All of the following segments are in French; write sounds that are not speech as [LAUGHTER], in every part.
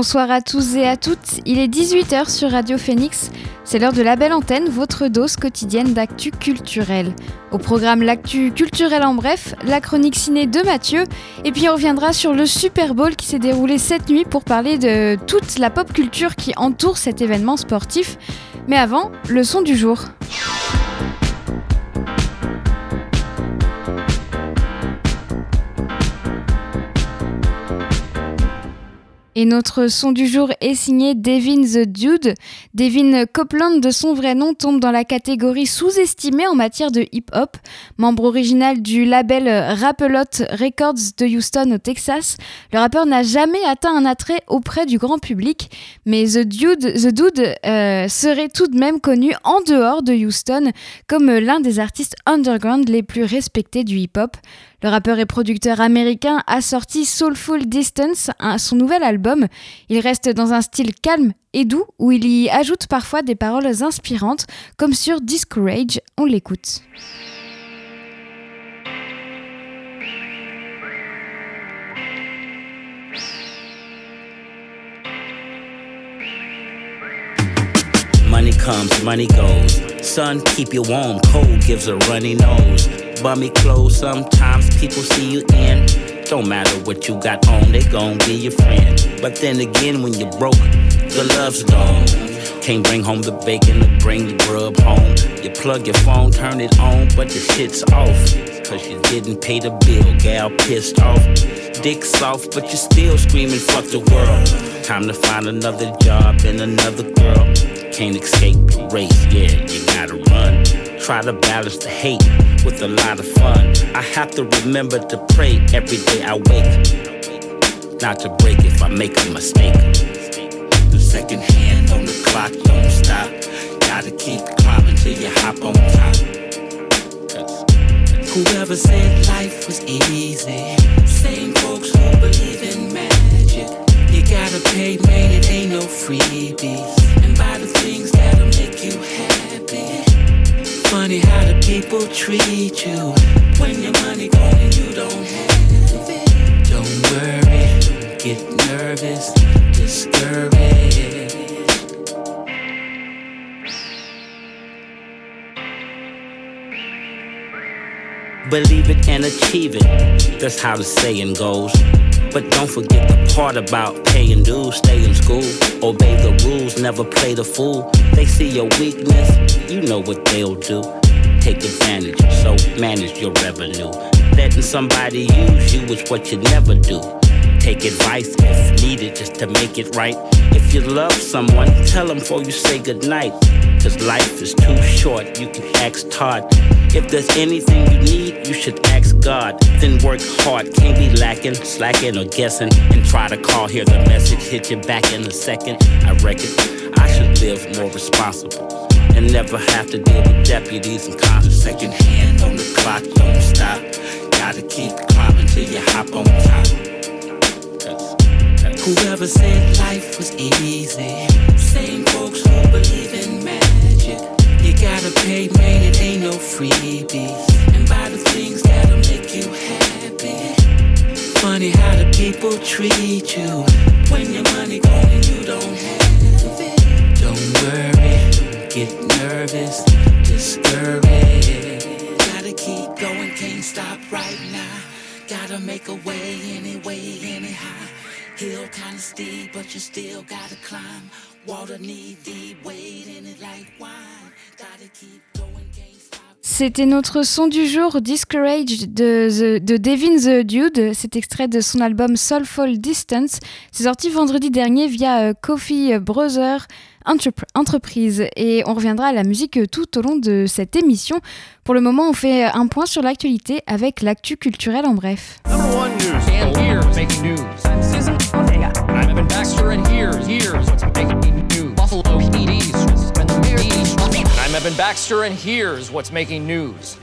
Bonsoir à tous et à toutes, il est 18h sur Radio Phoenix, c'est l'heure de la belle antenne, votre dose quotidienne d'actu culturel. Au programme l'actu culturel en bref, la chronique ciné de Mathieu, et puis on reviendra sur le Super Bowl qui s'est déroulé cette nuit pour parler de toute la pop culture qui entoure cet événement sportif. Mais avant, le son du jour. Et notre son du jour est signé Devin the Dude. Devin Copeland, de son vrai nom, tombe dans la catégorie sous-estimée en matière de hip-hop. Membre original du label Rapelot Records de Houston au Texas, le rappeur n'a jamais atteint un attrait auprès du grand public, mais The Dude, the Dude euh, serait tout de même connu en dehors de Houston comme l'un des artistes underground les plus respectés du hip-hop. Le rappeur et producteur américain a sorti Soulful Distance, son nouvel album. Il reste dans un style calme et doux où il y ajoute parfois des paroles inspirantes, comme sur Discourage. On l'écoute. Money comes, money goes. Sun, keep you warm. Cold gives a runny nose. Bummy clothes, sometimes people see you in. Don't matter what you got on, they gon' be your friend. But then again, when you're broke, the love's gone. Can't bring home the bacon or bring the grub home. You plug your phone, turn it on, but the shit's off. Cause you didn't pay the bill, gal pissed off. Dick soft, but you're still screaming, fuck the world. Time to find another job and another girl. Can't escape the race, yeah, you gotta run. Try to balance the hate with a lot of fun. I have to remember to pray every day I wake. Not to break if I make a mistake. The second hand on the clock, don't stop. Gotta keep climbing till you hop on top. Whoever said life was easy, same folks who believe in magic. You gotta pay, man, it ain't no freebies. And buy the things happy. Funny how the people treat you when your money gone you don't have it. Don't worry, don't get nervous, discouraged. Believe it and achieve it. That's how the saying goes. But don't forget the part about paying dues, stay in school, obey the rules, never play the fool. They see your weakness, you know what they'll do. Take advantage, so manage your revenue. Letting somebody use you is what you never do. Take advice if needed just to make it right. If you love someone, tell them before you say goodnight. Cause life is too short, you can ask Todd. If there's anything you need, you should ask God. Then work hard, can't be lacking, slacking, or guessing. And try to call, hear the message, hit you back in a second. I reckon I should live more responsible. And never have to deal with deputies and cops. Second hand on the clock, don't stop. Gotta keep climbing till you hop on top. Whoever said life was easy, same folks who believe in magic. You gotta pay, man, it ain't no freebies. And buy the things that'll make you happy. Funny how the people treat you when your money gone and you don't have it. Don't worry, don't get nervous, discouraged. Gotta keep going, can't stop right now. Gotta make a way anyway, anyhow. Hill kinda steep, but you still gotta climb. Water knee deep, wade in it like wine. Gotta keep going. C'était notre son du jour, Discourage de, The- de Devin the Dude. C'est extrait de son album Soulful Distance. C'est sorti vendredi dernier via euh, Coffee Brother Entrep- Entreprise. Et on reviendra à la musique tout au long de cette émission. Pour le moment, on fait un point sur l'actualité avec l'actu culturel en bref. I'm Evan Baxter, and here's what's making news.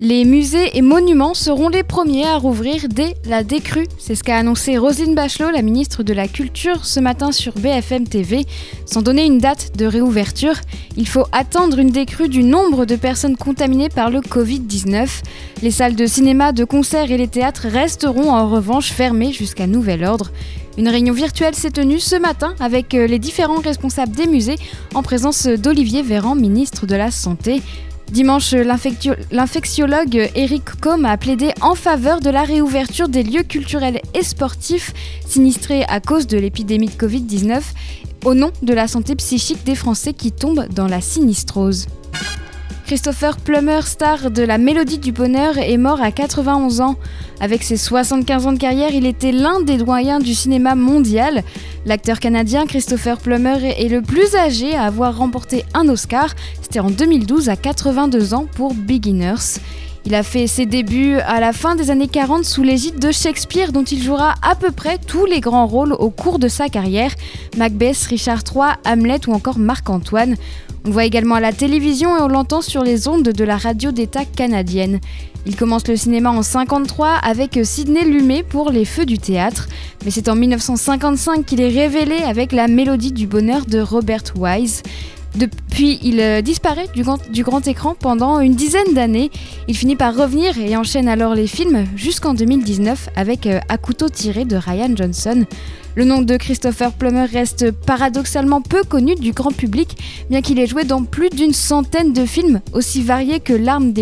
Les musées et monuments seront les premiers à rouvrir dès la décrue. C'est ce qu'a annoncé Roselyne Bachelot, la ministre de la Culture, ce matin sur BFM TV. Sans donner une date de réouverture, il faut attendre une décrue du nombre de personnes contaminées par le Covid-19. Les salles de cinéma, de concert et les théâtres resteront en revanche fermées jusqu'à nouvel ordre. Une réunion virtuelle s'est tenue ce matin avec euh, les différents responsables des musées en présence d'Olivier Véran, ministre de la Santé. Dimanche, l'infectiologue Eric Combe a plaidé en faveur de la réouverture des lieux culturels et sportifs sinistrés à cause de l'épidémie de Covid-19 au nom de la santé psychique des Français qui tombent dans la sinistrose. Christopher Plummer, star de La Mélodie du Bonheur, est mort à 91 ans. Avec ses 75 ans de carrière, il était l'un des doyens du cinéma mondial. L'acteur canadien Christopher Plummer est le plus âgé à avoir remporté un Oscar. C'était en 2012 à 82 ans pour Beginners. Il a fait ses débuts à la fin des années 40 sous l'égide de Shakespeare, dont il jouera à peu près tous les grands rôles au cours de sa carrière Macbeth, Richard III, Hamlet ou encore Marc-Antoine. On voit également à la télévision et on l'entend sur les ondes de la radio d'État canadienne. Il commence le cinéma en 1953 avec Sidney Lumet pour Les Feux du théâtre, mais c'est en 1955 qu'il est révélé avec La Mélodie du bonheur de Robert Wise. Depuis, il euh, disparaît du grand, du grand, écran pendant une dizaine d'années. Il finit par revenir et enchaîne alors les films jusqu'en 2019 avec euh, À couteau tiré de Ryan Johnson. Le nom de Christopher Plummer reste paradoxalement peu connu du grand public, bien qu'il ait joué dans plus d'une centaine de films aussi variés que l'armée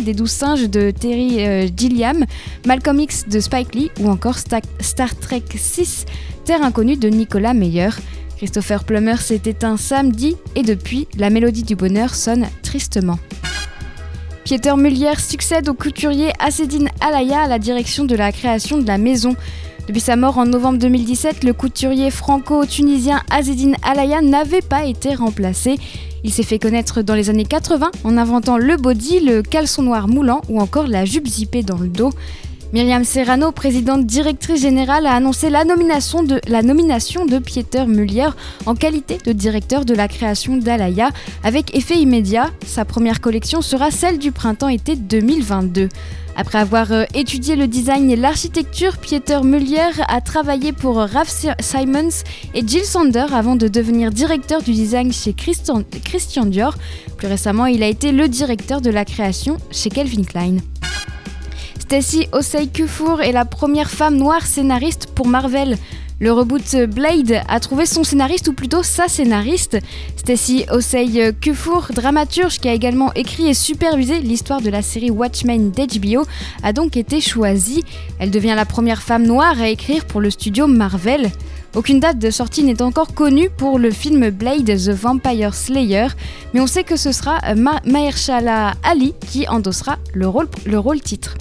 des, douze singes de Terry euh, Gilliam, Malcolm X de Spike Lee ou encore Star Trek 6, Terre inconnue de Nicolas Meyer. Christopher Plummer s'est éteint samedi et depuis, la mélodie du bonheur sonne tristement. Pieter Mulier succède au couturier Assedine Alaya à la direction de la création de la maison. Depuis sa mort en novembre 2017, le couturier franco-tunisien Azedine Alaya n'avait pas été remplacé. Il s'est fait connaître dans les années 80 en inventant le body, le caleçon noir moulant ou encore la jupe zippée dans le dos. Myriam Serrano, présidente directrice générale, a annoncé la nomination de, la nomination Pieter Mulier en qualité de directeur de la création d'Alaya avec effet immédiat. Sa première collection sera celle du printemps-été 2022. Après avoir euh, étudié le design et l'architecture, Pieter Mulier a travaillé pour Ralph Simons et Jill Sander avant de devenir directeur du design chez Christian, Christian Dior. Plus récemment, il a été le directeur de la création chez Calvin Klein. Stacy Osei Kuffour est la première femme noire scénariste pour Marvel. Le reboot Blade a trouvé son scénariste, ou plutôt sa scénariste. Stacy Osei Kuffour, dramaturge qui a également écrit et supervisé l'histoire de la série Watchmen d'HBO, a donc été choisie. Elle devient la première femme noire à écrire pour le studio Marvel. Aucune date de sortie n'est encore connue pour le film Blade The Vampire Slayer, mais on sait que ce sera Mahershala Ali qui endossera le rôle, le rôle titre.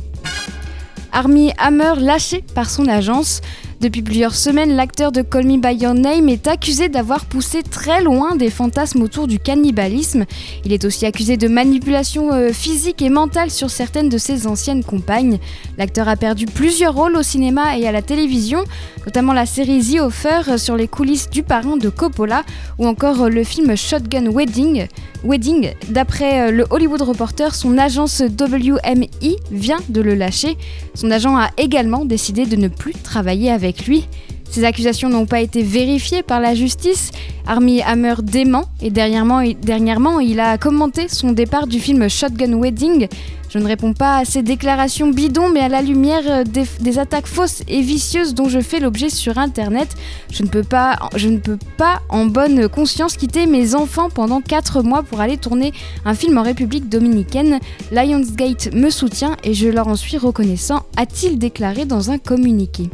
Army Hammer lâché par son agence. Depuis plusieurs semaines, l'acteur de Call Me By Your Name est accusé d'avoir poussé très loin des fantasmes autour du cannibalisme. Il est aussi accusé de manipulation euh, physique et mentale sur certaines de ses anciennes compagnes. L'acteur a perdu plusieurs rôles au cinéma et à la télévision, notamment la série The Offer sur les coulisses du parrain de Coppola ou encore euh, le film Shotgun Wedding. Wedding, d'après euh, le Hollywood Reporter, son agence WMI vient de le lâcher. Son agent a également décidé de ne plus travailler avec lui. Ces accusations n'ont pas été vérifiées par la justice. Armie Hammer dément et dernièrement, dernièrement, il a commenté son départ du film Shotgun Wedding. Je ne réponds pas à ces déclarations bidons, mais à la lumière euh, des, attaques fausses et vicieuses dont je fais l'objet sur Internet, je ne, peux pas, je ne peux pas en bonne conscience quitter mes enfants pendant 4 mois pour aller tourner un film en République dominicaine. Lionsgate me soutient et je leur en suis reconnaissant, a-t-il déclaré dans un communiqué.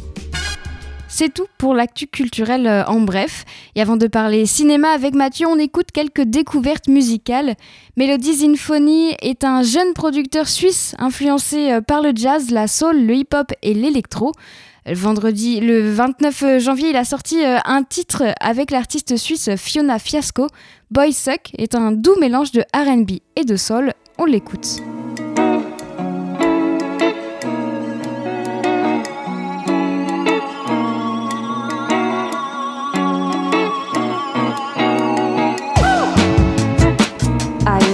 C'est tout pour l'actu culturel euh, en bref. Et avant de parler cinéma avec Mathieu, on écoute quelques découvertes musicales. Melody Zinfoni est un jeune producteur suisse influencé euh, par le jazz, la soul, le hip-hop et l'électro. Vendredi, le 29 janvier, il a sorti euh, un titre avec l'artiste suisse Fiona Fiasco. Boy Suck est un doux mélange de RB et de soul. On l'écoute.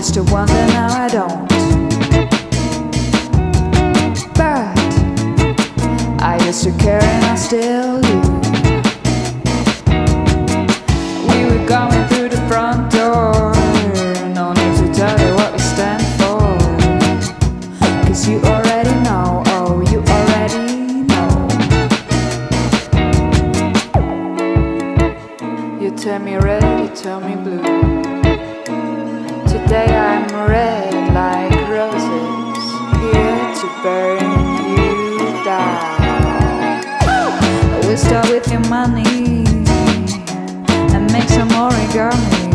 used to wonder, now I don't. But I used to care and I still do. Burn you down. We'll start with your money and make some origami.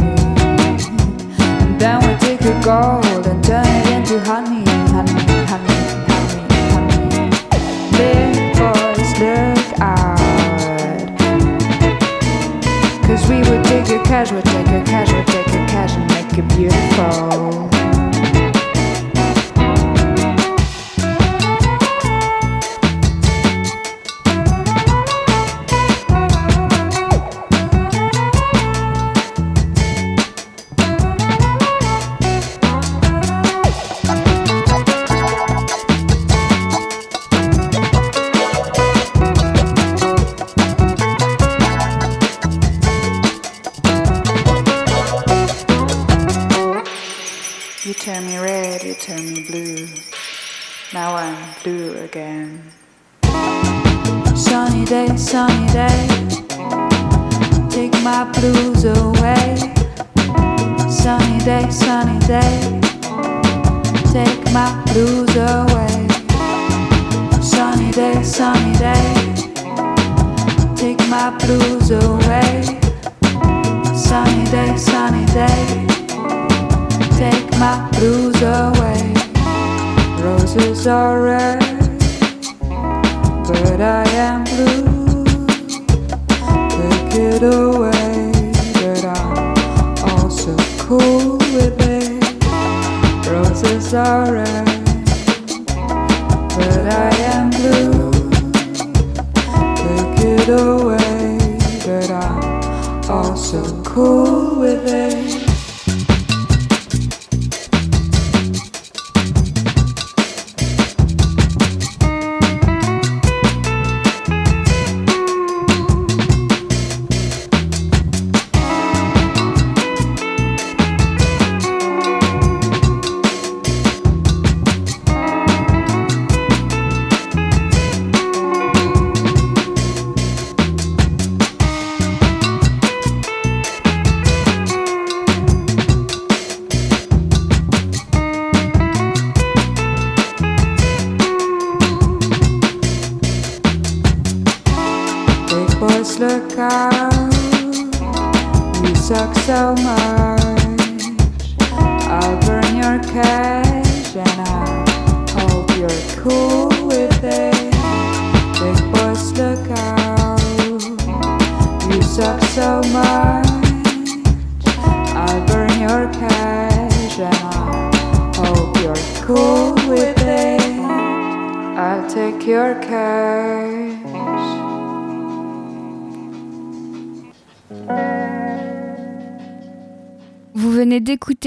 And then we take your gold and turn it into honey, honey, honey, honey, honey. Boys, look out. Cause we would take your cash, we'd take your cash, we'd take your cash and make it beautiful.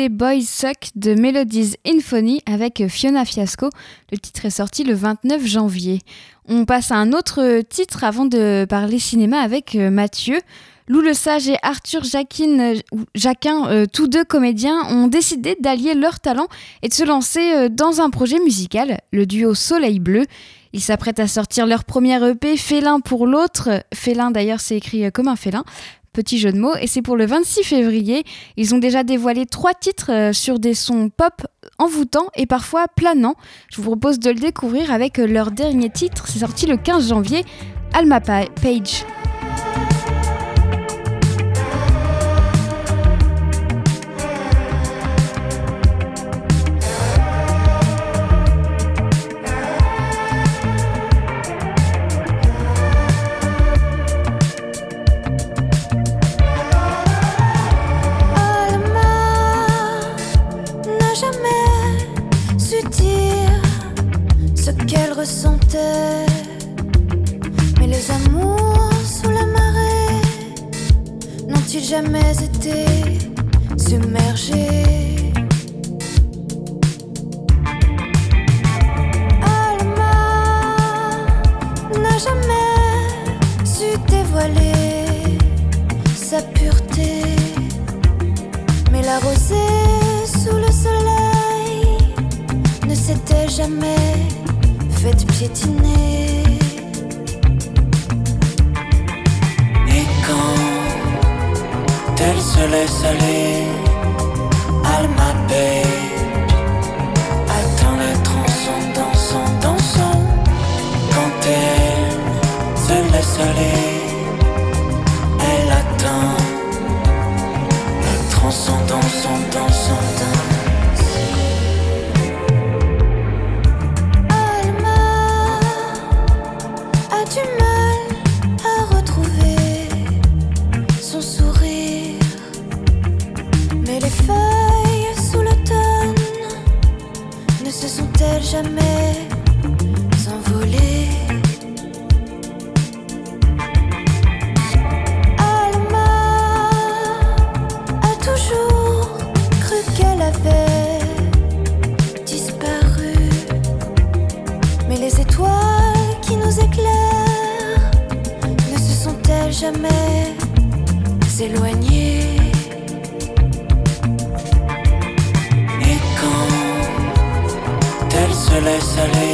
Boys Suck de Melodies Infony avec Fiona Fiasco. Le titre est sorti le 29 janvier. On passe à un autre titre avant de parler cinéma avec euh, Mathieu. Lou Le Sage et Arthur Jacquin, euh, euh, tous deux comédiens, ont décidé d'allier leurs talents et de se lancer dans un projet musical, le duo Soleil Bleu. Ils s'apprêtent à sortir leur première EP, Félin pour l'autre. Félin d'ailleurs c'est écrit comme un félin. Petit jeu de mots, et c'est pour le 26 février. Ils ont déjà dévoilé trois titres euh, sur des sons pop envoûtants et parfois planants. Je vous propose de le découvrir avec euh, leur dernier titre, c'est sorti le 15 janvier, Alma Pa- Page. Quand elle se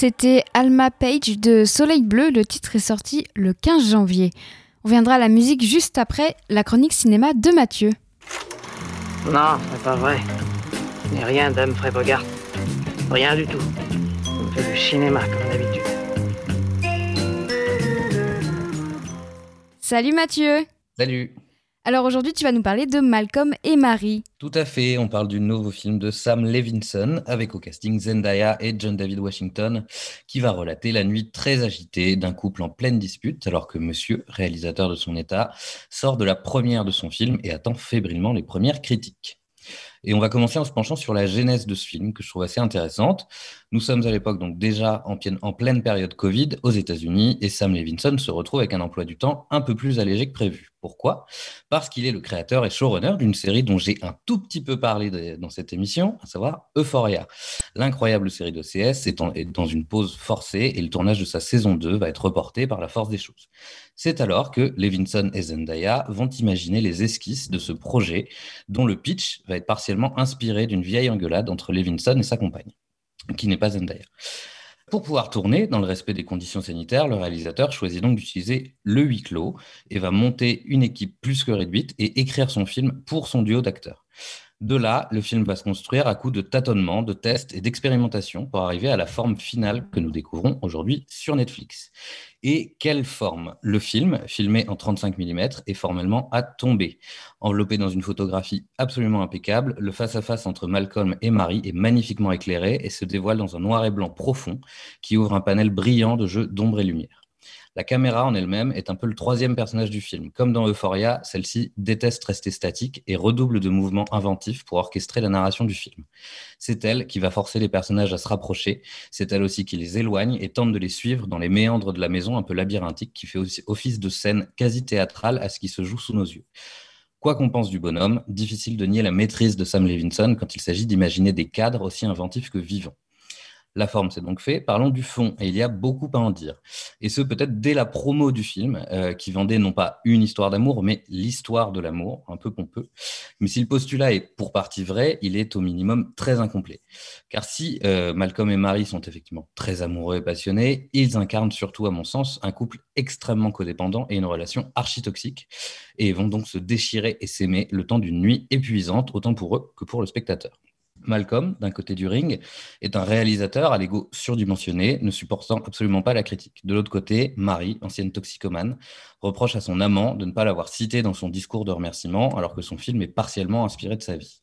C'était Alma Page de Soleil Bleu. Le titre est sorti le 15 janvier. On viendra à la musique juste après la chronique cinéma de Mathieu. Non, c'est pas vrai. Ce n'est rien d'Humphrey Bogart. Rien du tout. On fait du cinéma comme d'habitude. Salut Mathieu Salut Alors aujourd'hui tu vas nous parler de Malcolm et Marie. Tout à fait, on parle du nouveau film de Sam Levinson avec au casting Zendaya et John David Washington qui va relater la nuit très agitée d'un couple en pleine dispute alors que monsieur, réalisateur de son état, sort de la première de son film et attend fébrilement les premières critiques. Et on va commencer en se penchant sur la genèse de ce film que je trouve assez intéressante. Nous sommes à l'époque donc déjà en, pleine- période Covid aux États-Unis et Sam Levinson se retrouve avec un emploi du temps un peu plus allégé que prévu. Pourquoi? Parce qu'il est le créateur et showrunner d'une série dont j'ai un tout petit peu parlé de- dans cette émission, à savoir Euphoria. L'incroyable série d'OCS est, en- est dans une pause forcée et le tournage de sa saison 2 va être reporté par la force des choses. C'est alors que Levinson et Zendaya vont imaginer les esquisses de ce projet dont le pitch va être partiellement inspiré d'une vieille engueulade entre Levinson et sa compagne, qui n'est pas Zendaya. Pour pouvoir tourner dans le respect des conditions sanitaires, le réalisateur choisit donc d'utiliser le huis clos et va monter une équipe plus que réduite et écrire son film pour son duo d'acteurs. De là, le film va se construire à coup de tâtonnements, de tests et d'expérimentations pour arriver à la forme finale que nous découvrons aujourd'hui sur Netflix. Et quelle forme Le film, filmé en 35 mm, est formellement à tomber? Enveloppé dans une photographie absolument impeccable, le face-à-face entre Malcolm et Marie est magnifiquement éclairé et se dévoile dans un noir et blanc profond qui ouvre un panel brillant de jeu d'ombre et lumière. La caméra en elle-même est un peu le troisième personnage du film. Comme dans Euphoria, celle-ci déteste rester statique et redouble de mouvements inventifs pour orchestrer la narration du film. C'est elle qui va forcer les personnages à se rapprocher, c'est elle aussi qui les éloigne et tente de les suivre dans les méandres de la maison un peu labyrinthique qui fait aussi office de scène quasi théâtrale à ce qui se joue sous nos yeux. Quoi qu'on pense du bonhomme, difficile de nier la maîtrise de Sam Levinson quand il s'agit d'imaginer des cadres aussi inventifs que vivants. La forme, c'est donc fait. Parlons du fond, et il y a beaucoup à en dire. Et ce, peut-être dès la promo du film, euh, qui vendait non pas une histoire d'amour, mais l'histoire de l'amour, un peu pompeux. Mais si le postulat est pour partie vrai, il est au minimum très incomplet. Car si euh, Malcolm et Marie sont effectivement très amoureux et passionnés, ils incarnent surtout, à mon sens, un couple extrêmement codépendant et une relation archi-toxique, et vont donc se déchirer et s'aimer le temps d'une nuit épuisante, autant pour eux que pour le spectateur. Malcolm, d'un côté du ring, est un réalisateur à l'ego surdimensionné, ne supportant absolument pas la critique. De l'autre côté, Marie, ancienne toxicomane, reproche à son amant de ne pas l'avoir cité dans son discours de remerciement, alors que son film est partiellement inspiré de sa vie.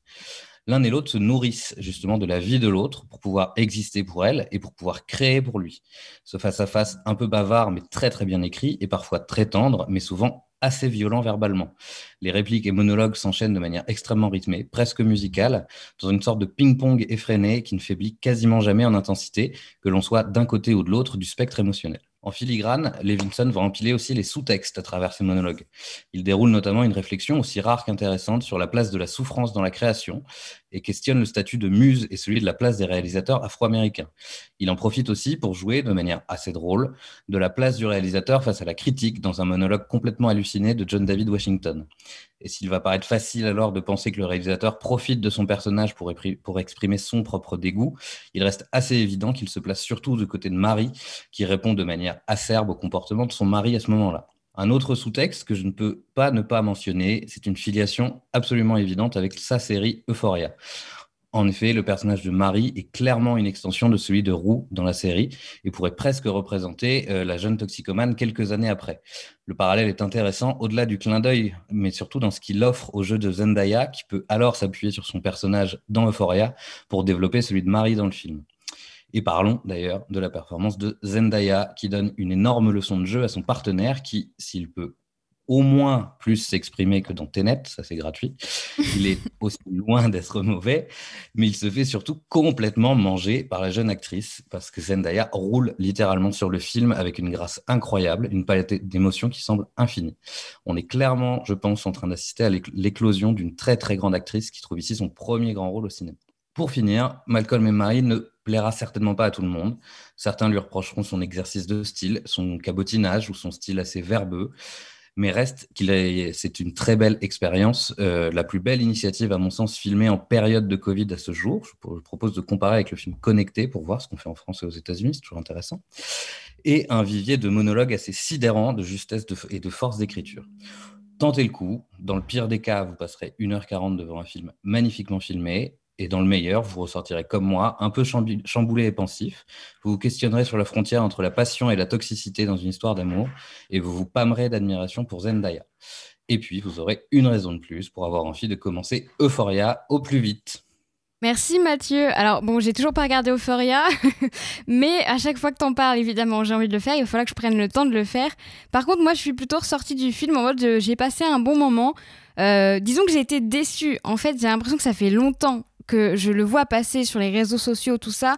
L'un et l'autre se nourrissent justement de la vie de l'autre pour pouvoir exister pour elle et pour pouvoir créer pour lui. Ce face-à-face un peu bavard mais très très bien écrit et parfois très tendre, mais souvent assez violent verbalement. Les répliques et monologues s'enchaînent de manière extrêmement rythmée, presque musicale, dans une sorte de ping-pong effréné qui ne faiblit quasiment jamais en intensité, que l'on soit d'un côté ou de l'autre du spectre émotionnel. En filigrane, Levinson va empiler aussi les sous-textes à travers ses monologues. Il déroule notamment une réflexion aussi rare qu'intéressante sur la place de la souffrance dans la création et questionne le statut de muse et celui de la place des réalisateurs afro-américains. Il en profite aussi pour jouer de manière assez drôle de la place du réalisateur face à la critique dans un monologue complètement halluciné de John David Washington. Et s'il va paraître facile alors de penser que le réalisateur profite de son personnage pour, exprimer son propre dégoût, il reste assez évident qu'il se place surtout du côté de Marie, qui répond de manière acerbe au comportement de son mari à ce moment-là. Un autre sous-texte que je ne peux pas ne pas mentionner, c'est une filiation absolument évidente avec sa série Euphoria. En effet, le personnage de Marie est clairement une extension de celui de Roux dans la série et pourrait presque représenter euh, la jeune toxicomane quelques années après. Le parallèle est intéressant au-delà du clin d'œil, mais surtout dans ce qu'il offre au jeu de Zendaya, qui peut alors s'appuyer sur son personnage dans Euphoria pour développer celui de Marie dans le film. Et parlons d'ailleurs de la performance de Zendaya, qui donne une énorme leçon de jeu à son partenaire, qui, s'il peut au moins plus s'exprimer que dans Tenet, ça c'est gratuit. Il est [LAUGHS] aussi loin d'être mauvais, mais il se fait surtout complètement manger par la jeune actrice parce que Zendaya roule littéralement sur le film avec une grâce incroyable, une palette d'émotions qui semble infinie. On est clairement, je pense, en train d'assister à l'éclosion d'une très très grande actrice qui trouve ici son premier grand rôle au cinéma. Pour finir, Malcolm et Marie ne plaira certainement pas à tout le monde. Certains lui reprocheront son exercice de style, son cabotinage ou son style assez verbeux mais reste qu'il c'est une très belle expérience, euh, la plus belle initiative à mon sens filmée en période de Covid à ce jour. Je, propose de comparer avec le film Connecté pour voir ce qu'on fait en France et aux États-Unis, c'est toujours intéressant. Et un vivier de monologues assez sidérant de justesse et de force d'écriture. Tentez le coup, dans le pire des cas, vous passerez 1h40 devant un film magnifiquement filmé, et dans le meilleur, vous ressortirez comme moi, un peu chamboulé et pensif. Vous vous questionnerez sur la frontière entre la passion et la toxicité dans une histoire d'amour, et vous vous pâmerez d'admiration pour Zendaya. Et puis, vous aurez une raison de plus pour avoir envie de commencer Euphoria au plus vite. Merci Mathieu. Alors bon, j'ai toujours pas regardé Euphoria, [LAUGHS] mais à chaque fois que t'en parles, évidemment, j'ai envie de le faire. Il va falloir que je prenne le temps de le faire. Par contre, moi, je suis plutôt ressortie du film en mode j'ai passé un bon moment. Euh, disons que j'ai été déçue. En fait, j'ai l'impression que ça fait longtemps que je le vois passer sur les réseaux sociaux, tout ça.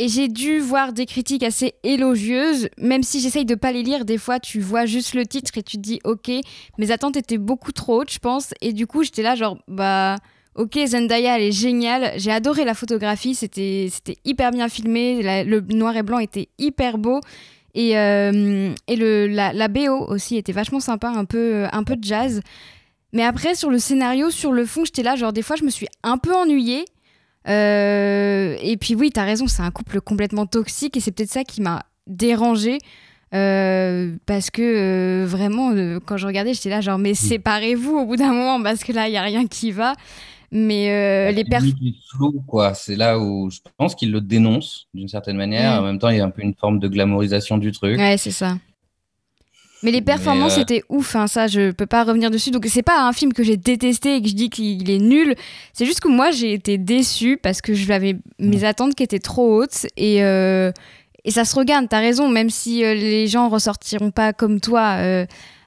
Et j'ai dû voir des critiques assez élogieuses, même si j'essaye de pas les lire. Des fois, tu vois juste le titre et tu te dis, ok, mes attentes étaient beaucoup trop hautes, je pense. Et du coup, j'étais là, genre, bah, ok, Zendaya, elle est géniale. J'ai adoré la photographie, c'était hyper bien filmé. le noir et blanc était hyper beau. Et, euh, et le, la, la, BO aussi était vachement sympa, un peu, un peu de jazz. Mais après, sur le scénario, sur le fond, j'étais là, genre des fois, je me suis un peu ennuyée. Euh, et puis oui, t'as raison, c'est un couple complètement toxique et c'est peut-être ça qui m'a dérangée. Euh, parce que euh, vraiment, quand je regardais, j'étais là, genre, mais séparez-vous au bout d'un moment parce que là, il n'y a rien qui va. Mais les personnes. quoi. C'est là où je pense qu'il le dénonce d'une certaine manière. En même temps, il y a un peu une forme de glamorisation du truc. Ouais, c'est ça. Mais les performances euh, étaient ouf, hein, ça je peux pas revenir dessus. Donc c'est pas un film que j'ai détesté et que je dis qu'il est nul. C'est juste que moi j'ai été déçue parce que j'avais mes attentes qui étaient trop hautes et, euh, et ça se regarde. T'as raison, même si euh, les gens ressortiront pas comme toi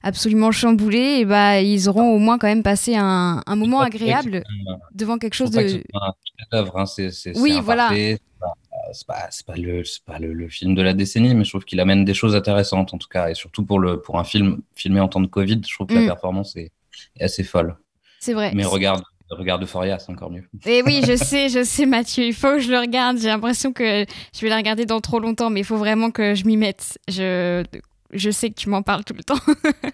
absolument chamboulés, et bah ils auront au moins quand même passé un, un moment agréable devant quelque chose de. Hein, oui, voilà c'est pas, pas, le, pas le, film de la décennie, mais je trouve qu'il amène des choses intéressantes en tout cas, et surtout pour, le, pour un film filmé en temps de Covid, je trouve que la mm. performance est, est assez folle. C'est vrai. Mais regarde, regarde Euphoria, c'est encore mieux. Et Eh oui, je [LAUGHS] sais, je sais, Mathieu. Il faut que je le regarde. J'ai l'impression que je vais la regarder dans trop longtemps, mais il faut vraiment que je m'y mette. Je, je sais que tu m'en parles tout le temps.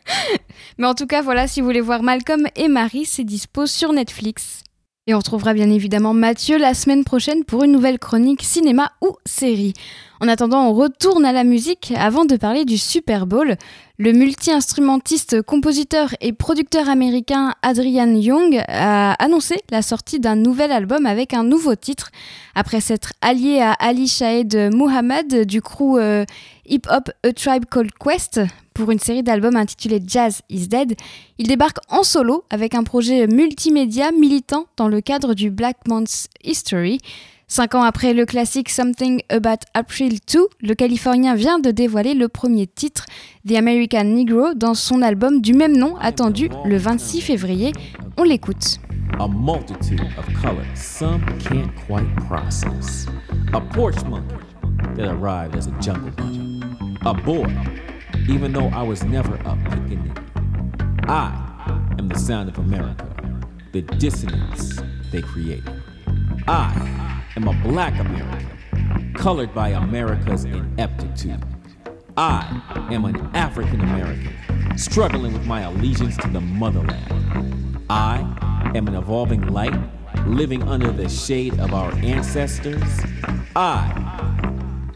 [LAUGHS] mais en tout cas, voilà, si vous voulez voir Malcolm et Marie, c'est dispo sur Netflix. Et on retrouvera bien évidemment Mathieu la semaine prochaine pour une nouvelle chronique cinéma ou série. En attendant, on retourne à la musique avant de parler du Super Bowl. Le multi-instrumentiste, compositeur et producteur américain Adrian Young a annoncé la sortie d'un nouvel album avec un nouveau titre. Après s'être allié à Ali Shahed Muhammad du crew euh, Hip Hop A Tribe Called Quest pour une série d'albums intitulée Jazz is Dead, il débarque en solo avec un projet multimédia militant dans le cadre du Black Month History. Cinq ans après le classique Something About April 2, le Californien vient de dévoiler le premier titre, The American Negro, dans son album du même nom, attendu le 26 février. On l'écoute. A multitude of colors some can't quite process. A that arrived as a jungle bunny. A boy, even though I was never picking it. I am the sound of America, the dissonance they created. I am a black American, colored by America's ineptitude. I am an African American, struggling with my allegiance to the motherland. I am an evolving light, living under the shade of our ancestors. I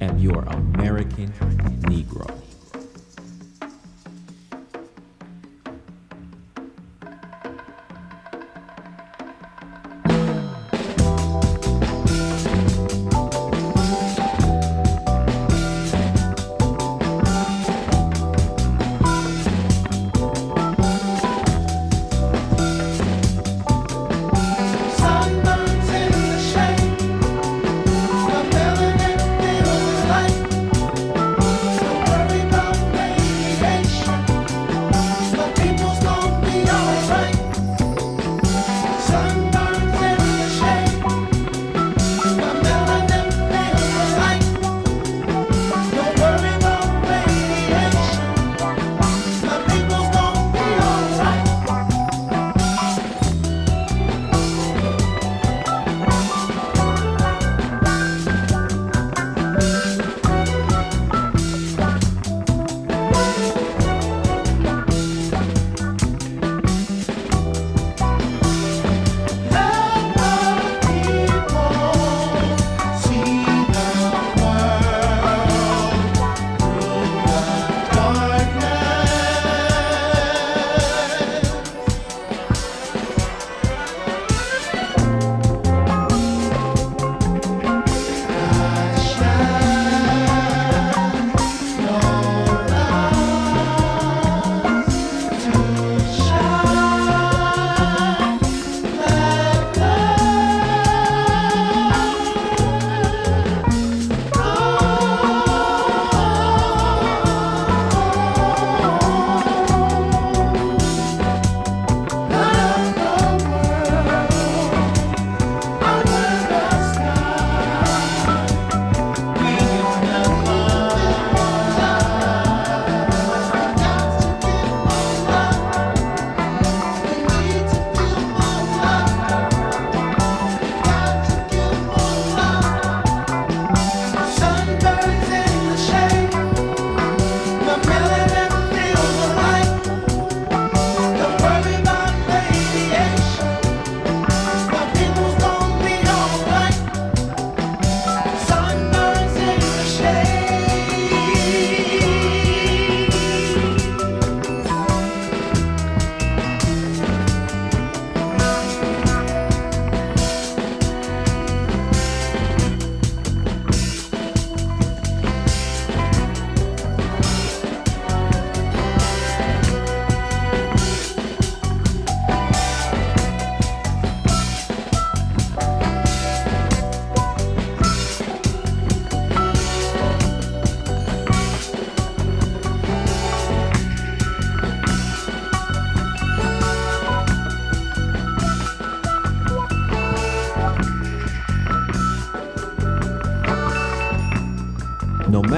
am your American Negro.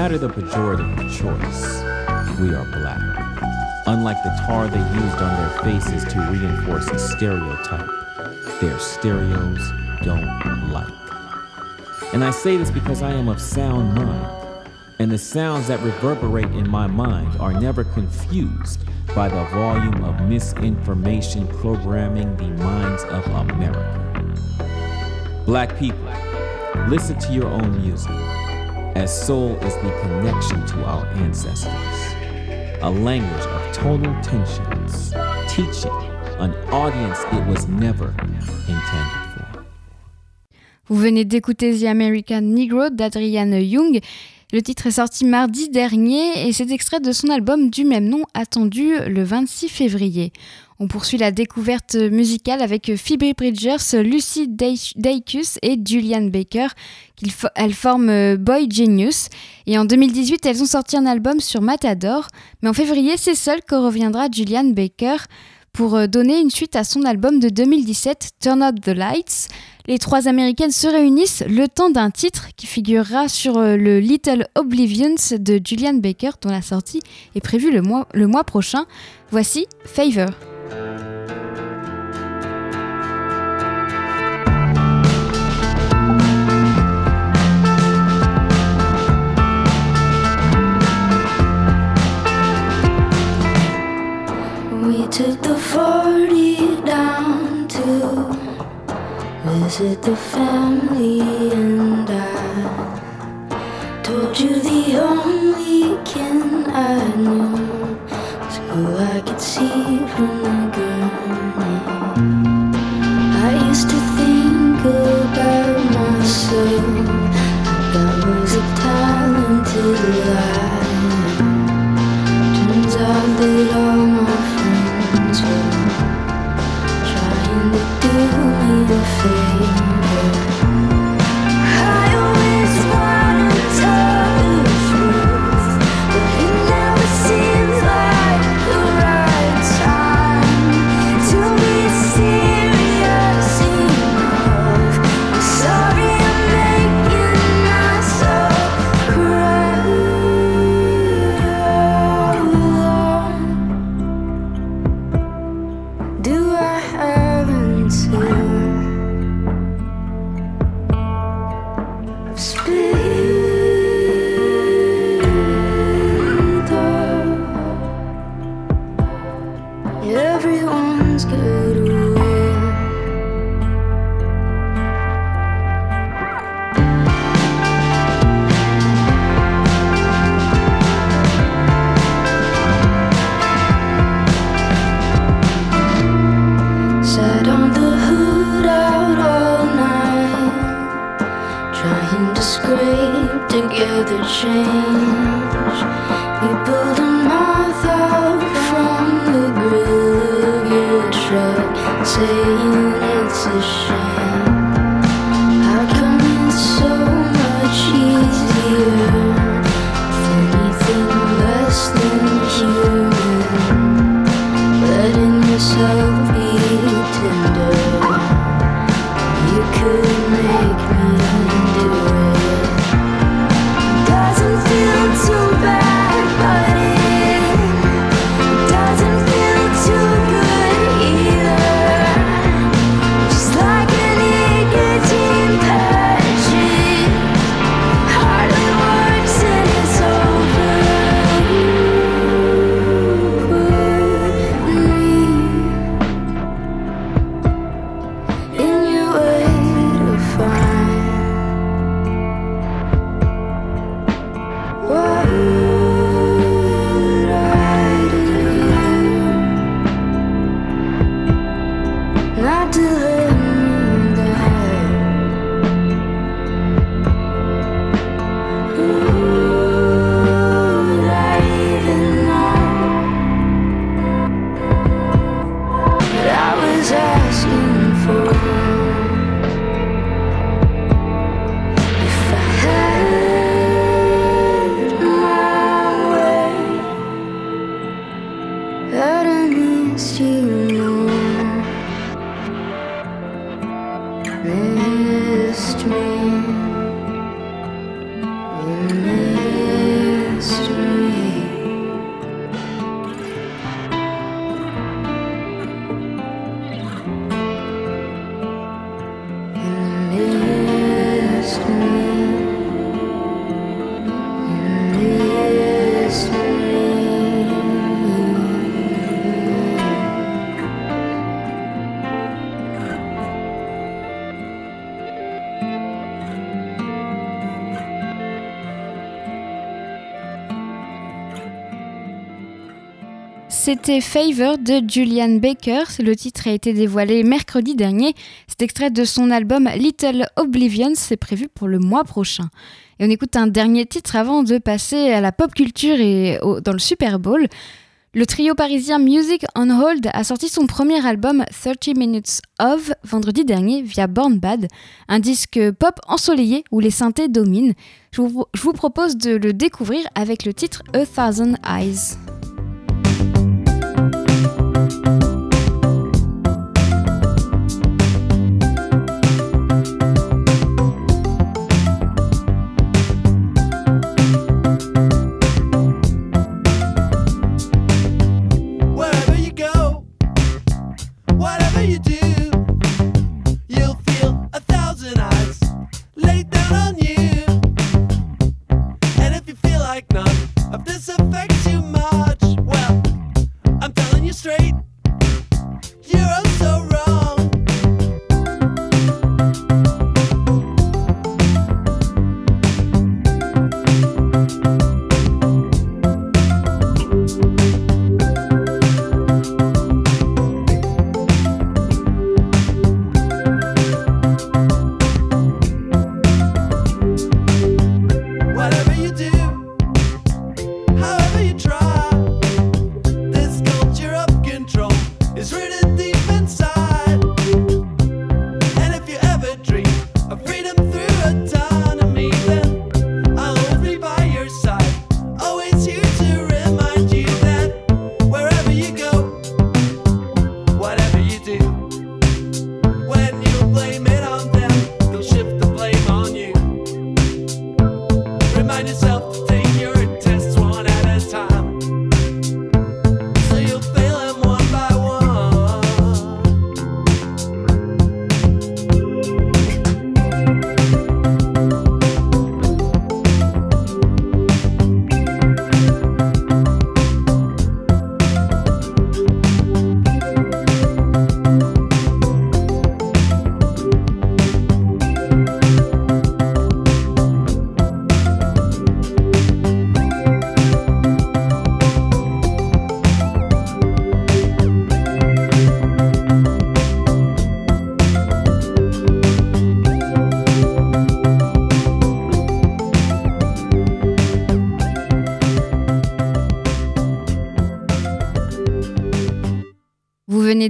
Matter the pejorative choice, we are black. unlike the tar they used on their faces to reinforce a stereotype their stereos don't like. And I say this because I am of sound mind, and the sounds that reverberate in my mind are never confused by the volume of misinformation programming the minds of America. Black people, listen to your own music, as soul is the connection to our ancestors, a language of tonal tensions, teaching an audience it was never intended for. Vous venez d'écouter The American Negro d'Adrian Young. Le titre est sorti mardi dernier et c'est extrait de son album du même nom attendu le 26 février. On poursuit la découverte musicale avec Phoebe Bridgers, Lucy Dacus et Julian Baker. Elles forment Boy Genius et en 2018 elles ont sorti un album sur Matador. Mais en février c'est seul que reviendra Julian Baker pour donner une suite à son album de 2017 Turn Up the Lights. Les trois américaines se réunissent le temps d'un titre qui figurera sur le Little Oblivions de Julian Baker dont la sortie est prévue le mois, le mois prochain. Voici Favor. Took the 40 down to visit the family, and I told you the only kin I knew was who I could see from the gurney. I used to think about myself, We pulled a moth out from the grill of your truck, saying mystery. C'était Favor de Julian Baker. Le titre a été dévoilé mercredi dernier. C'est extrait de son album Little Oblivion. C'est prévu pour le mois prochain. Et on écoute un dernier titre avant de passer à la pop culture et dans le Super Bowl. Le trio parisien Music on Hold a sorti son premier album 30 Minutes of vendredi dernier via Born Bad, un disque pop ensoleillé où les synthés dominent. Je vous propose de le découvrir avec le titre A Thousand Eyes.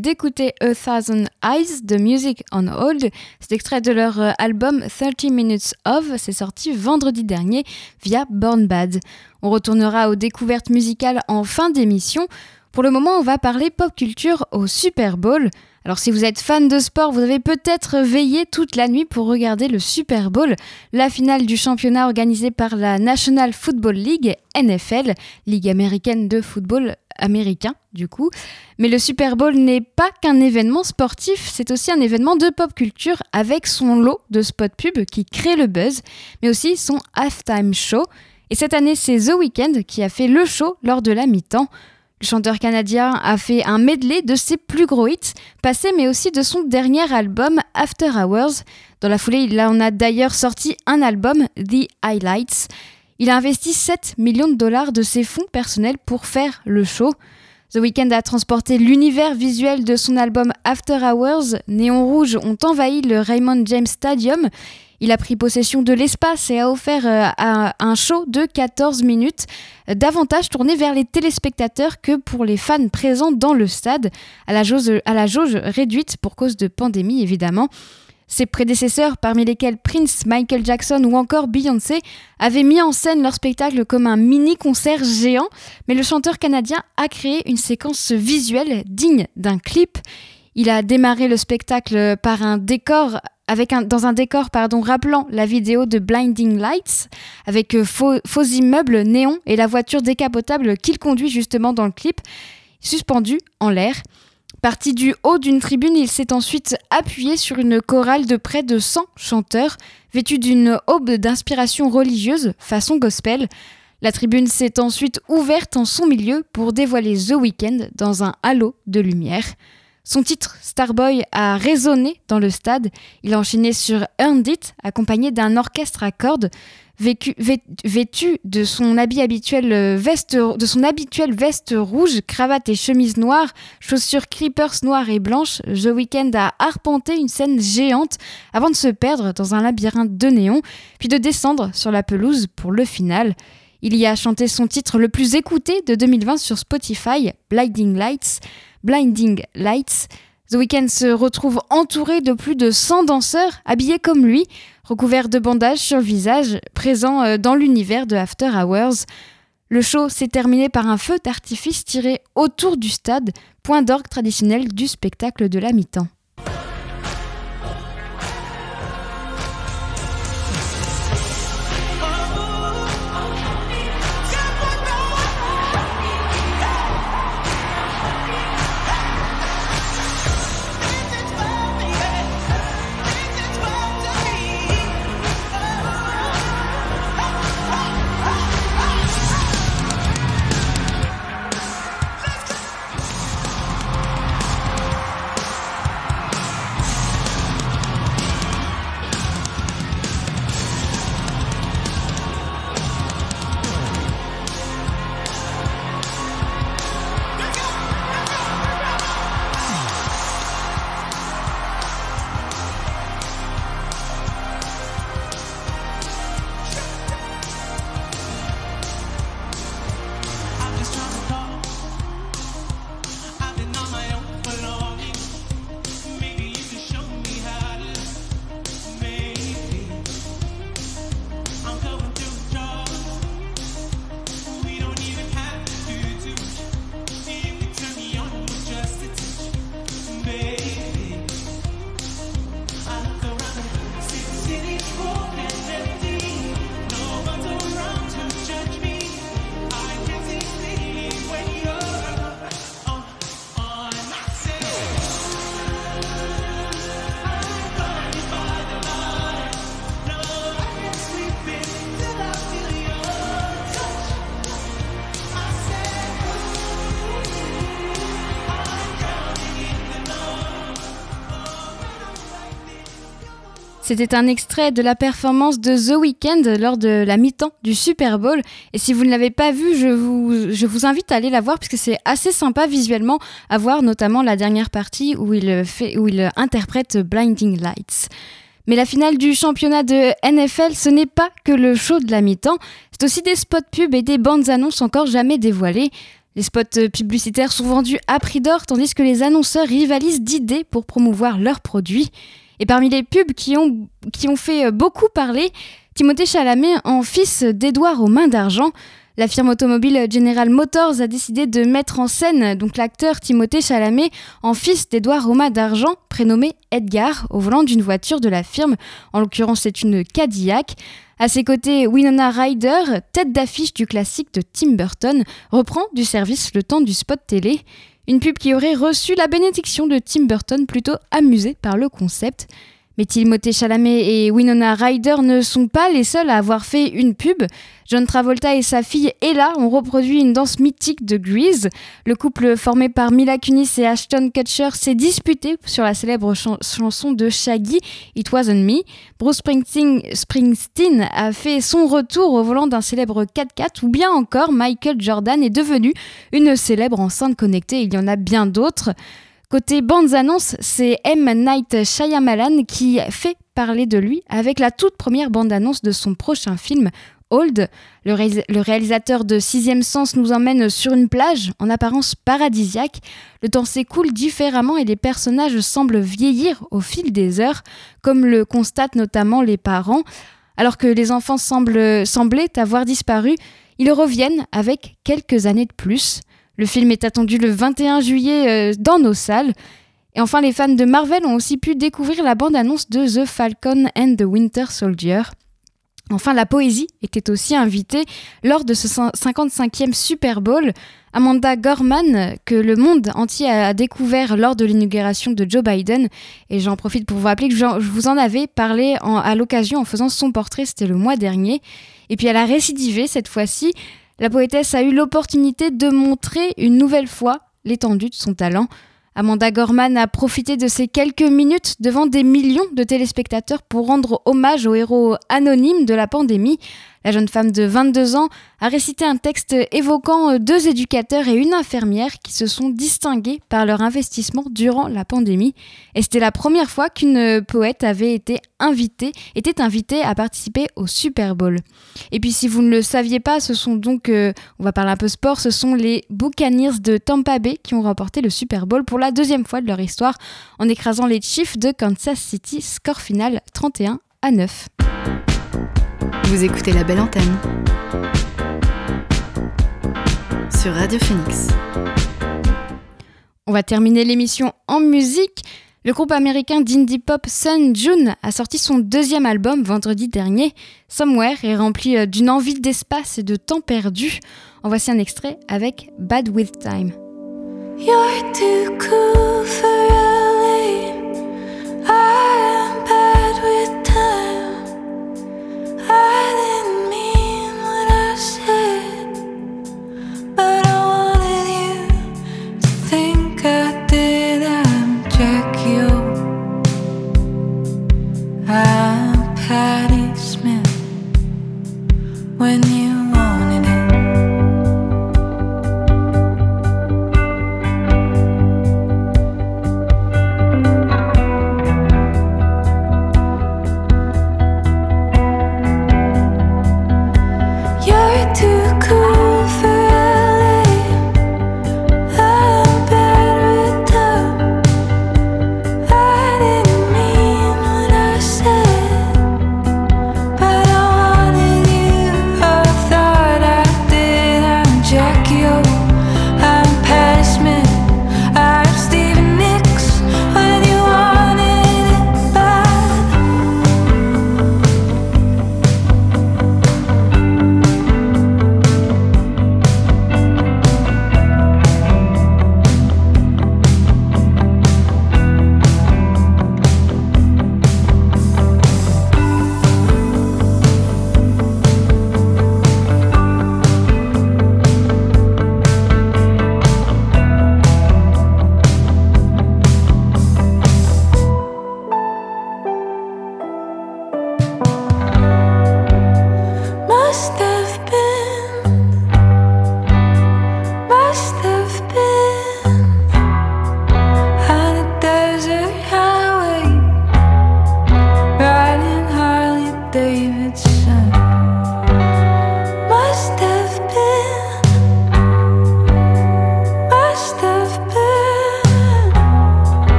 D'écouter A Thousand Eyes de Music on Hold. C'est extrait de leur euh, album 30 Minutes of. C'est sorti vendredi dernier via Born Bad. On retournera aux découvertes musicales en fin d'émission. Pour le moment, on va parler pop culture au Super Bowl. Alors si vous êtes fan de sport, vous avez peut-être veillé toute la nuit pour regarder le Super Bowl, la finale du championnat organisé par la National Football League, NFL, Ligue américaine de football américain du coup. Mais le Super Bowl n'est pas qu'un événement sportif, c'est aussi un événement de pop culture avec son lot de spots pub qui crée le buzz, mais aussi son halftime show. Et cette année, c'est The Weeknd qui a fait le show lors de la mi-temps. Le chanteur canadien a fait un medley de ses plus gros hits passés, mais aussi de son dernier album After Hours. Dans la foulée, il en a d'ailleurs sorti un album, The Highlights. Il a investi 7 millions de dollars de ses fonds personnels pour faire le show. The Weeknd a transporté l'univers visuel de son album After Hours. Néon rouge ont envahi le Raymond James Stadium. Il a pris possession de l'espace et a offert euh, un, un show de 14 minutes, euh, davantage tourné vers les téléspectateurs que pour les fans présents dans le stade, à la jauge réduite pour cause de pandémie évidemment. Ses prédécesseurs, parmi lesquels Prince, Michael Jackson ou encore Beyoncé, avaient mis en scène leur spectacle comme un mini-concert géant, mais le chanteur canadien a créé une séquence visuelle digne d'un clip. Il a démarré le spectacle par un décor dans un décor rappelant la vidéo de Blinding Lights, avec euh, faux, faux immeubles néons et la voiture décapotable qu'il conduit justement dans le clip, suspendue en l'air. Parti du haut d'une tribune, il s'est ensuite appuyé sur une chorale de près de 100 chanteurs, vêtus d'une aube d'inspiration religieuse, façon gospel. La tribune s'est ensuite ouverte en son milieu pour dévoiler The Weeknd dans un halo de lumière. Son titre Starboy a résonné dans le stade. Il a enchaîné sur Earned It, accompagné d'un orchestre à cordes. Vêtu de son habit habituel euh, veste rouge, cravate et chemise noire, chaussures creepers noires et blanches, The Weeknd a arpenté une scène géante avant de se perdre dans un labyrinthe de néons, puis de descendre sur la pelouse pour le final. Il y a chanté son titre le plus écouté de 2020 sur Spotify, Blinding Lights. Blinding Lights. The Weeknd se retrouve entouré de plus de 100 danseurs habillés comme lui, recouverts de bandages sur le visage, présents euh, dans l'univers de After Hours. Le show s'est terminé par un feu d'artifice tiré autour du stade, point d'orgue traditionnel du spectacle de la mi-temps. C'était un extrait de la performance de The Weeknd lors de la mi-temps du Super Bowl. Et si vous ne l'avez pas vu, je vous, invite à aller la voir puisque c'est assez sympa visuellement à voir, notamment la dernière partie où il, où il interprète Blinding Lights. Mais la finale du championnat de NFL, ce n'est pas que le show de la mi-temps, c'est aussi des spots pubs et des bandes annonces encore jamais dévoilées. Les spots publicitaires sont vendus à prix d'or tandis que les annonceurs rivalisent d'idées pour promouvoir leurs produits. Et parmi les pubs qui ont, fait beaucoup parler, Timothée Chalamet en fils d'Édouard aux mains d'argent. La firme automobile General Motors a décidé de mettre en scène donc l'acteur Timothée Chalamet en fils d'Édouard Roma d'Argent, prénommé Edgar, au volant d'une voiture de la firme. En l'occurrence, c'est une Cadillac. À ses côtés, Winona Ryder, tête d'affiche du classique de Tim Burton, reprend du service le temps du spot télé. Une pub qui aurait reçu la bénédiction de Tim Burton, plutôt amusé par le concept. Mais Timothée Chalamet et Winona Ryder ne sont pas les seuls à avoir fait une pub. John Travolta et sa fille Ella ont reproduit une danse mythique de Grease. Le couple formé par Mila Kunis et Ashton Kutcher s'est disputé sur la célèbre chan chanson de Shaggy, It Wasn't Me. Bruce Springsteen, Springsteen a fait son retour au volant d'un célèbre 4x4 ou bien encore Michael Jordan est devenu une célèbre enceinte connectée. Il y en a bien d'autres. Côté bandes annonces, c'est M. Night Shyamalan qui fait parler de lui avec la toute première bande annonce de son prochain film, Old. Le, ré le, réalisateur de Sixième Sens nous emmène sur une plage en apparence paradisiaque. Le temps s'écoule différemment et les personnages semblent vieillir au fil des heures, comme le constatent notamment les parents. Alors que les enfants semblent, semblaient avoir disparu, ils reviennent avec quelques années de plus. Le film est attendu le 21 juillet euh, dans nos salles. Et enfin, les fans de Marvel ont aussi pu découvrir la bande-annonce de The Falcon and the Winter Soldier. Enfin, la poésie était aussi invitée lors de ce 55e Super Bowl. Amanda Gorman, que le monde entier a découvert lors de l'inauguration de Joe Biden. Et j'en profite pour vous rappeler que je vous en avais parlé à l'occasion en faisant son portrait, c'était le mois dernier. Et puis elle a récidivé cette fois-ci. La poétesse a eu l'opportunité de montrer une nouvelle fois l'étendue de son talent. Amanda Gorman a profité de ces quelques minutes devant des millions de téléspectateurs pour rendre hommage aux héros anonymes de la pandémie. La jeune femme de 22 ans a récité un texte évoquant deux éducateurs et une infirmière qui se sont distingués par leur investissement durant la pandémie. Et c'était la première fois qu'une poète avait été invitée, était invitée à participer au Super Bowl. Et puis si vous ne le saviez pas, ce sont donc, euh, on va parler un peu sport, ce sont les Buccaneers de Tampa Bay qui ont remporté le Super Bowl pour la deuxième fois de leur histoire en écrasant les Chiefs de Kansas City, score final 31 à 9. Vous écoutez la belle antenne sur Radio Phoenix. On va terminer l'émission en musique. Le groupe américain d'indie pop Sun June a sorti son deuxième album vendredi dernier. Somewhere est rempli euh, d'une envie d'espace et de temps perdu. En voici un extrait avec Bad With Time. You're too cool for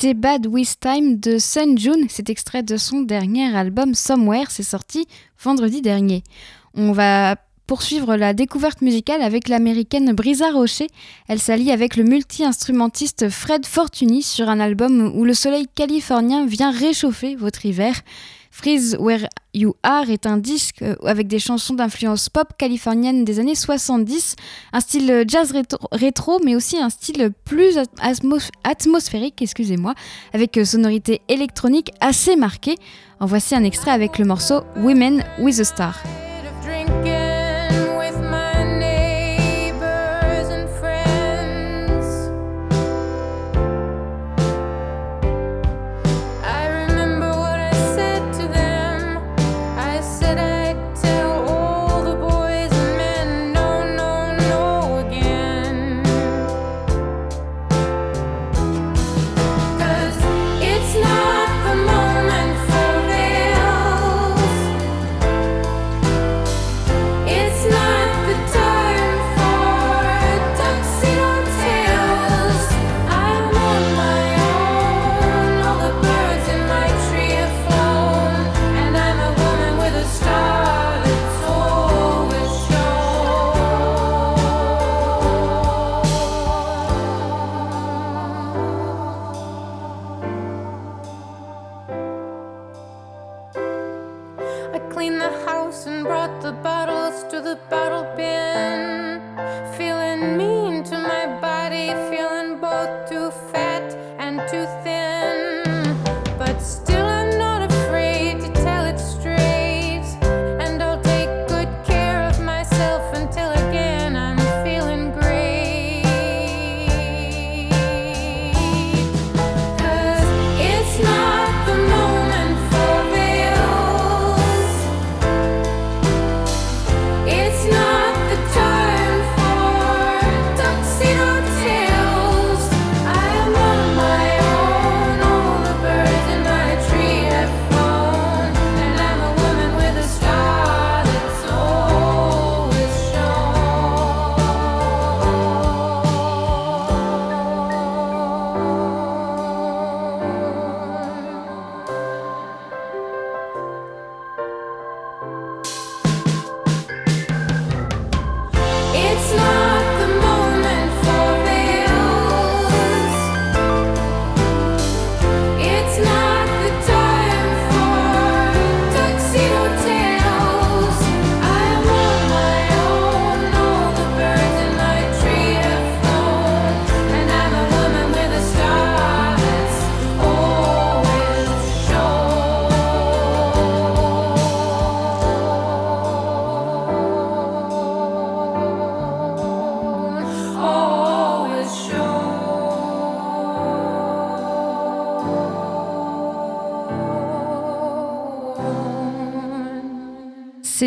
C'était Bad With Time de Sun June, c'est extrait de son dernier album Somewhere, c'est sorti vendredi dernier. On va poursuivre la découverte musicale avec l'américaine Brisa Rocher. Elle s'allie avec le multi-instrumentiste Fred Fortuny sur un album où le soleil californien vient réchauffer votre hiver. Freeze Where You Are est un disque euh, avec des chansons d'influence pop californienne des années 70, un style jazz rétro, mais aussi un style plus atmos- atmosphérique, excusez-moi, avec euh, sonorité électronique assez marquée. En voici un extrait avec le morceau Women with a Star.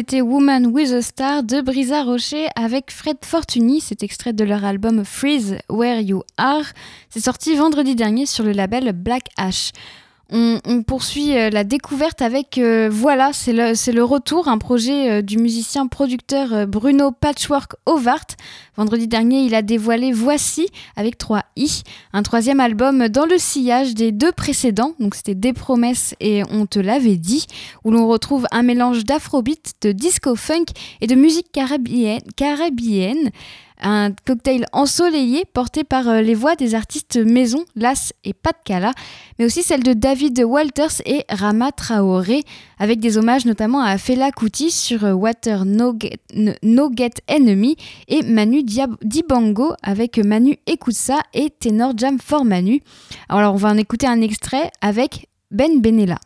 C'était Woman with a Star de Brisa Rocher avec Fred Fortuny. C'est extrait de leur album Freeze Where You Are. C'est sorti vendredi dernier sur le label Black Ash. On, poursuit euh, la découverte avec euh, Voilà, c'est le, retour, un projet euh, du musicien producteur Bruno Patchwork Ovart. Vendredi dernier, il a dévoilé Voici avec 3 i, un troisième album dans le sillage des deux précédents, donc c'était Des promesses et On te l'avait dit, où l'on retrouve un mélange d'afrobeat, de disco funk et de musique caribéenne. caribéenne un cocktail ensoleillé porté par euh, les voix des artistes Maison, Las et Pat Kala, mais aussi celle de David Walters et Rama Traoré, avec des hommages notamment à Fela Kuti sur euh, Water No Get, Enemy et Manu Dibango avec Manu Ekoussa et Tenor Jam for Manu. Alors on va en écouter un extrait avec Ben Benella.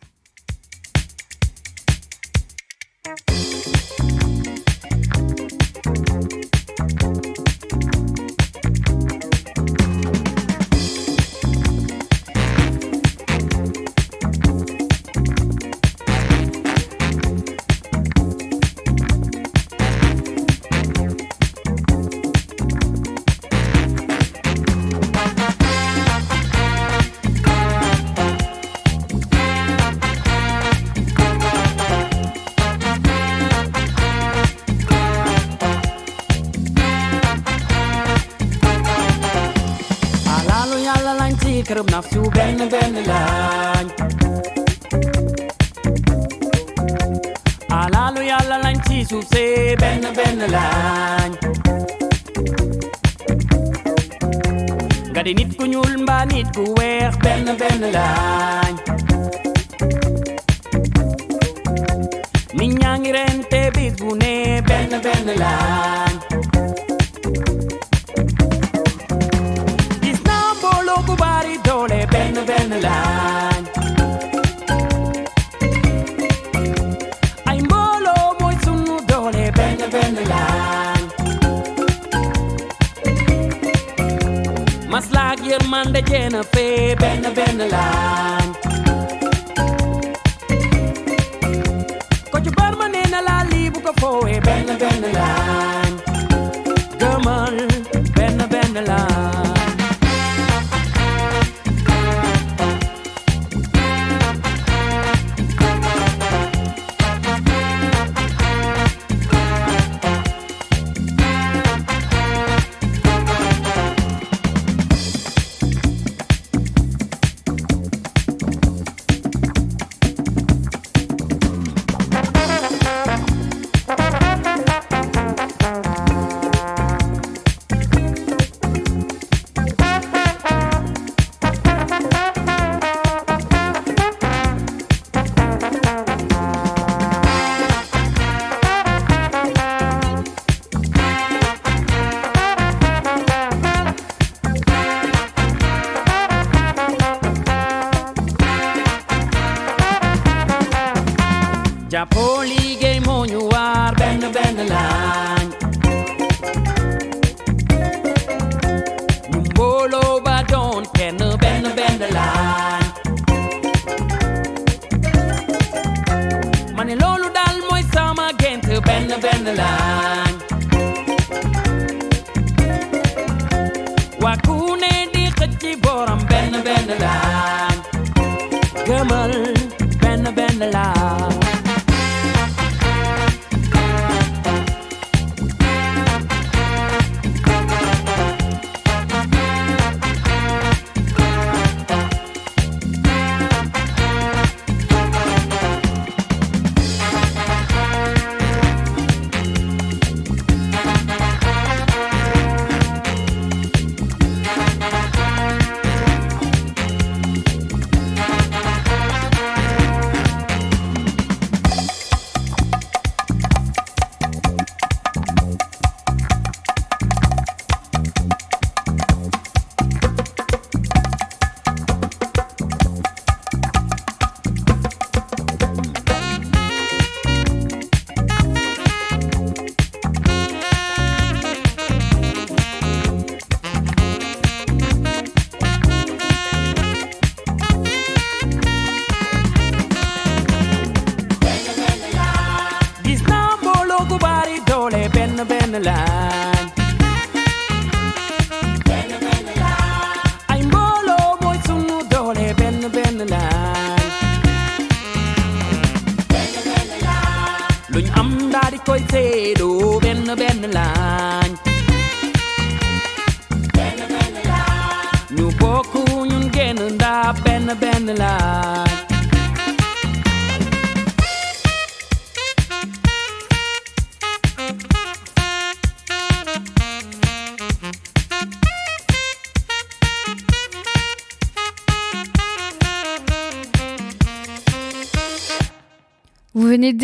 kerem nafsu before we bend, bend, the line.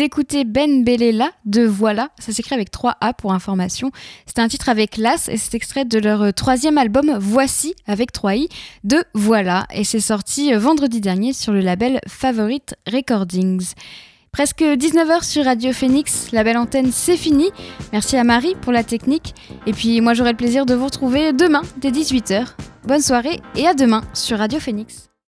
D'écouter Ben Belela de Voilà, ça s'écrit avec 3 A pour information. C'est un titre avec Las et c'est extrait de leur euh, troisième album Voici avec 3 I de Voilà et c'est sorti euh, vendredi dernier sur le label Favorite Recordings. Presque 19h sur Radio Phoenix, la belle antenne c'est fini. Merci à Marie pour la technique et puis moi j'aurai le plaisir de vous retrouver demain dès 18h. Bonne soirée et à demain sur Radio Phoenix.